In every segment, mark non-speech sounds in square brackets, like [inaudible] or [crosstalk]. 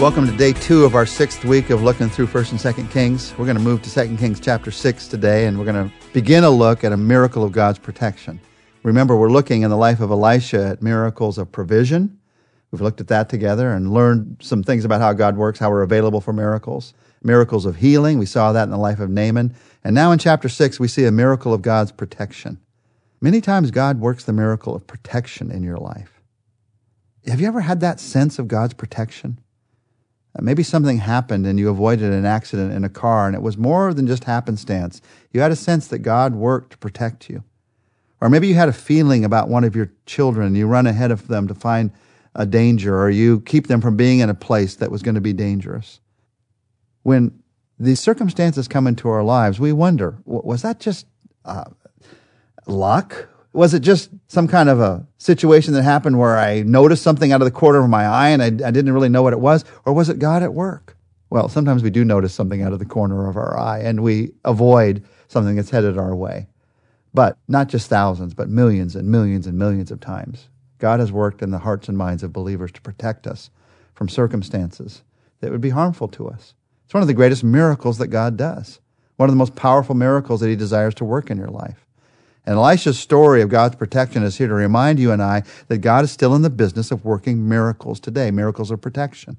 Welcome to day two of our sixth week of looking through First and Second Kings. We're going to move to Second Kings chapter six today, and we're going to begin a look at a miracle of God's protection. Remember, we're looking in the life of Elisha at miracles of provision. We've looked at that together and learned some things about how God works, how we're available for miracles. Miracles of healing. We saw that in the life of Naaman. And now in chapter six, we see a miracle of God's protection. Many times God works the miracle of protection in your life. Have you ever had that sense of God's protection? Uh, maybe something happened and you avoided an accident in a car and it was more than just happenstance. You had a sense that God worked to protect you. Or maybe you had a feeling about one of your children and you run ahead of them to find a danger or you keep them from being in a place that was going to be dangerous. When these circumstances come into our lives, we wonder, was that just uh, luck? Was it just some kind of a situation that happened where I noticed something out of the corner of my eye and I, I didn't really know what it was? Or was it God at work? Well, sometimes we do notice something out of the corner of our eye and we avoid something that's headed our way. But not just thousands, but millions and millions and millions of times. God has worked in the hearts and minds of believers to protect us from circumstances that would be harmful to us. It's one of the greatest miracles that God does, one of the most powerful miracles that He desires to work in your life. And Elisha's story of God's protection is here to remind you and I that God is still in the business of working miracles today, miracles of protection.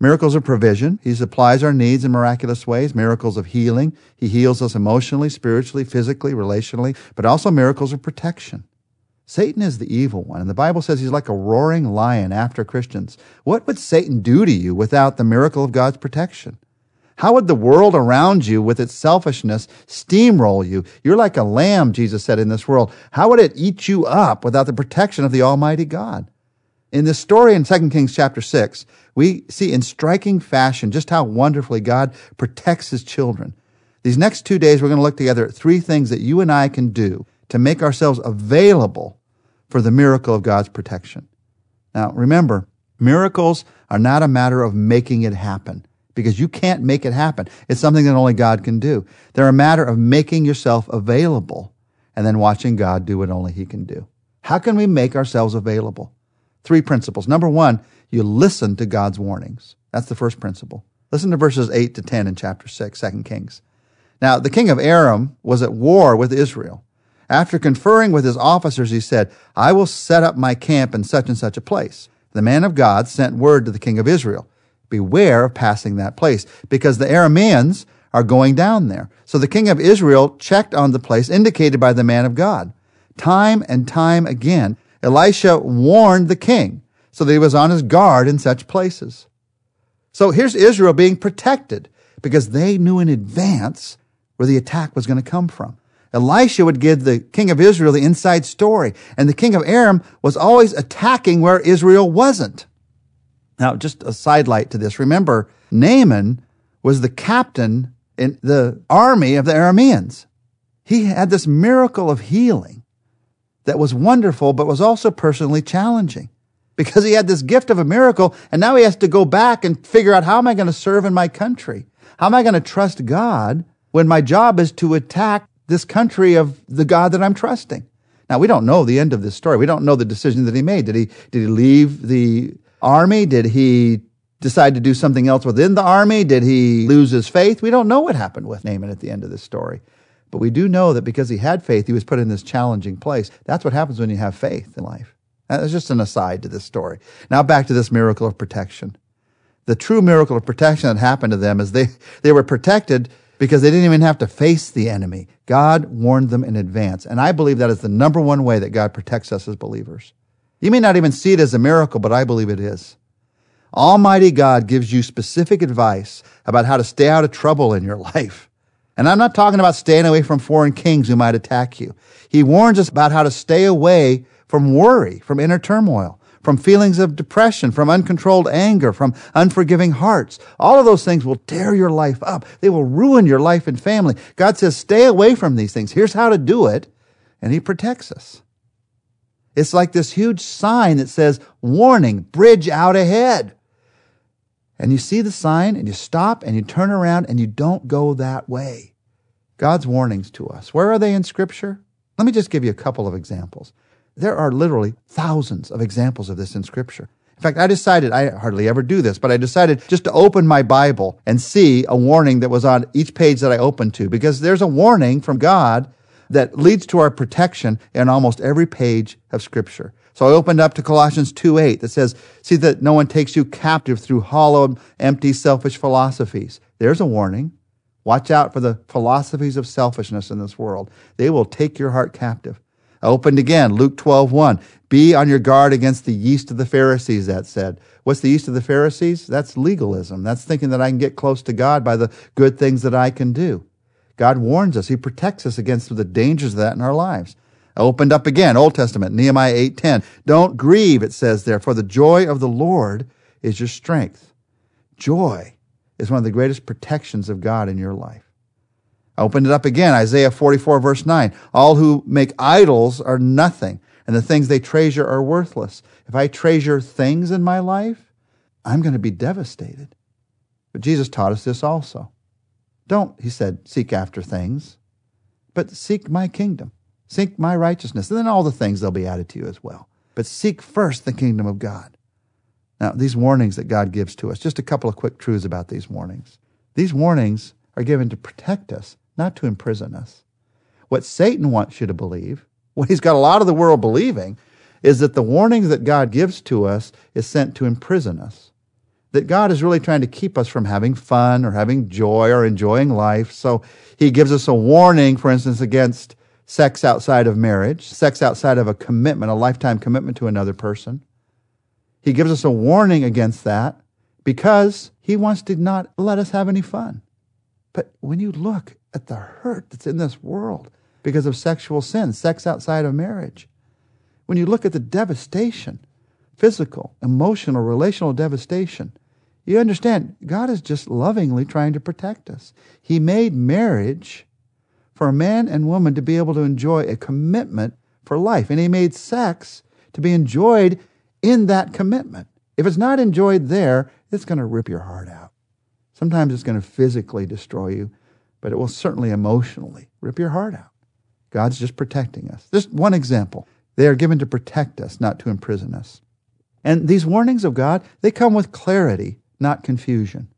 Miracles of provision. He supplies our needs in miraculous ways. Miracles of healing. He heals us emotionally, spiritually, physically, relationally, but also miracles of protection. Satan is the evil one, and the Bible says he's like a roaring lion after Christians. What would Satan do to you without the miracle of God's protection? How would the world around you, with its selfishness, steamroll you? You're like a lamb, Jesus said, in this world. How would it eat you up without the protection of the Almighty God? In this story in 2 Kings chapter 6, we see in striking fashion just how wonderfully God protects his children. These next two days, we're going to look together at three things that you and I can do to make ourselves available for the miracle of God's protection. Now, remember, miracles are not a matter of making it happen because you can't make it happen. It's something that only God can do. They're a matter of making yourself available and then watching God do what only He can do. How can we make ourselves available? Three principles. Number one, you listen to God's warnings. That's the first principle. Listen to verses 8 to 10 in chapter 6, 2 Kings. Now, the king of Aram was at war with Israel. After conferring with his officers, he said, I will set up my camp in such and such a place. The man of God sent word to the king of Israel beware of passing that place because the Arameans are going down there. So the king of Israel checked on the place indicated by the man of God. Time and time again, Elisha warned the king so that he was on his guard in such places. So here's Israel being protected because they knew in advance where the attack was going to come from. Elisha would give the king of Israel the inside story, and the king of Aram was always attacking where Israel wasn't. Now, just a sidelight to this. Remember, Naaman was the captain in the army of the Arameans. He had this miracle of healing that was wonderful, but was also personally challenging because he had this gift of a miracle. And now he has to go back and figure out how am I going to serve in my country? How am I going to trust God when my job is to attack this country of the God that I'm trusting? Now, we don't know the end of this story. We don't know the decision that he made. Did he, did he leave the army? Did he decide to do something else within the army? Did he lose his faith? We don't know what happened with Naaman at the end of this story. But we do know that because he had faith, he was put in this challenging place. That's what happens when you have faith in life. That's just an aside to this story. Now back to this miracle of protection. The true miracle of protection that happened to them is they, they were protected because they didn't even have to face the enemy. God warned them in advance. And I believe that is the number one way that God protects us as believers. You may not even see it as a miracle, but I believe it is. Almighty God gives you specific advice about how to stay out of trouble in your [laughs] life. And I'm not talking about staying away from foreign kings who might attack you. He warns us about how to stay away from worry, from inner turmoil, from feelings of depression, from uncontrolled anger, from unforgiving hearts. All of those things will tear your life up. They will ruin your life and family. God says, stay away from these things. Here's how to do it. And He protects us. It's like this huge sign that says, warning, bridge out ahead. And you see the sign and you stop and you turn around and you don't go that way. God's warnings to us. Where are they in Scripture? Let me just give you a couple of examples. There are literally thousands of examples of this in Scripture. In fact, I decided, I hardly ever do this, but I decided just to open my Bible and see a warning that was on each page that I opened to, because there's a warning from God that leads to our protection in almost every page of Scripture. So I opened up to Colossians 2 8 that says, See that no one takes you captive through hollow, empty, selfish philosophies. There's a warning. Watch out for the philosophies of selfishness in this world. They will take your heart captive. I opened again, Luke 12 1. Be on your guard against the yeast of the Pharisees, that said. What's the yeast of the Pharisees? That's legalism. That's thinking that I can get close to God by the good things that I can do. God warns us. He protects us against the dangers of that in our lives. I opened up again, Old Testament, Nehemiah 8:10. Don't grieve, it says there, for the joy of the Lord is your strength. Joy is one of the greatest protections of God in your life. I opened it up again, Isaiah 44 verse 9. All who make idols are nothing, and the things they treasure are worthless. If I treasure things in my life, I'm going to be devastated. But Jesus taught us this also. Don't, he said, seek after things, but seek my kingdom. Seek my righteousness, and then all the things they'll be added to you as well. But seek first the kingdom of God. Now, these warnings that God gives to us, just a couple of quick truths about these warnings. These warnings are given to protect us, not to imprison us. What Satan wants you to believe, what he's got a lot of the world believing, is that the warnings that God gives to us is sent to imprison us. That God is really trying to keep us from having fun or having joy or enjoying life. So he gives us a warning, for instance, against sex outside of marriage, sex outside of a commitment, a lifetime commitment to another person. He gives us a warning against that because he wants to not let us have any fun. But when you look at the hurt that's in this world because of sexual sin, sex outside of marriage, when you look at the devastation, physical, emotional, relational devastation, you understand God is just lovingly trying to protect us. He made marriage for a man and woman to be able to enjoy a commitment for life. And he made sex to be enjoyed in that commitment. If it's not enjoyed there, it's going to rip your heart out. Sometimes it's going to physically destroy you, but it will certainly emotionally rip your heart out. God's just protecting us. Just one example. They are given to protect us, not to imprison us. And these warnings of God, they come with clarity, not confusion.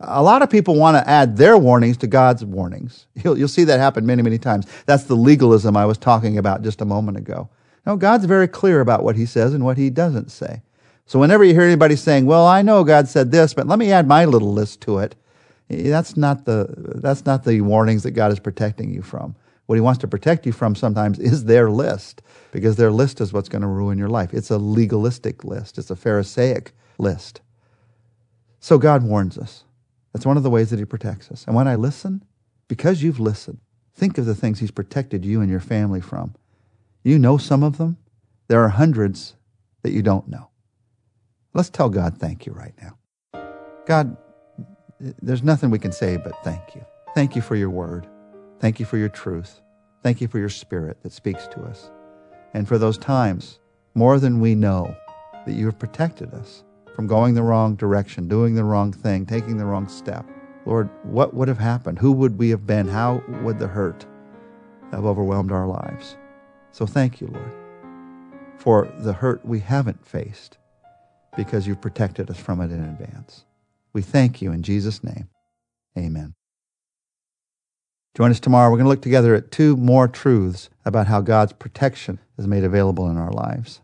A lot of people want to add their warnings to God's warnings. You'll, you'll see that happen many, many times. That's the legalism I was talking about just a moment ago. No, God's very clear about what he says and what he doesn't say. So whenever you hear anybody saying, well, I know God said this, but let me add my little list to it, that's not the, that's not the warnings that God is protecting you from. What he wants to protect you from sometimes is their list, because their list is what's going to ruin your life. It's a legalistic list. It's a Pharisaic list. So God warns us. That's one of the ways that he protects us. And when I listen, because you've listened, think of the things he's protected you and your family from. You know some of them. There are hundreds that you don't know. Let's tell God thank you right now. God, there's nothing we can say but thank you. Thank you for your word. Thank you for your truth. Thank you for your spirit that speaks to us. And for those times, more than we know, that you have protected us from going the wrong direction, doing the wrong thing, taking the wrong step. Lord, what would have happened? Who would we have been? How would the hurt have overwhelmed our lives? So thank you, Lord, for the hurt we haven't faced because you've protected us from it in advance. We thank you in Jesus' name. Amen. Join us tomorrow. We're going to look together at two more truths about how God's protection is made available in our lives.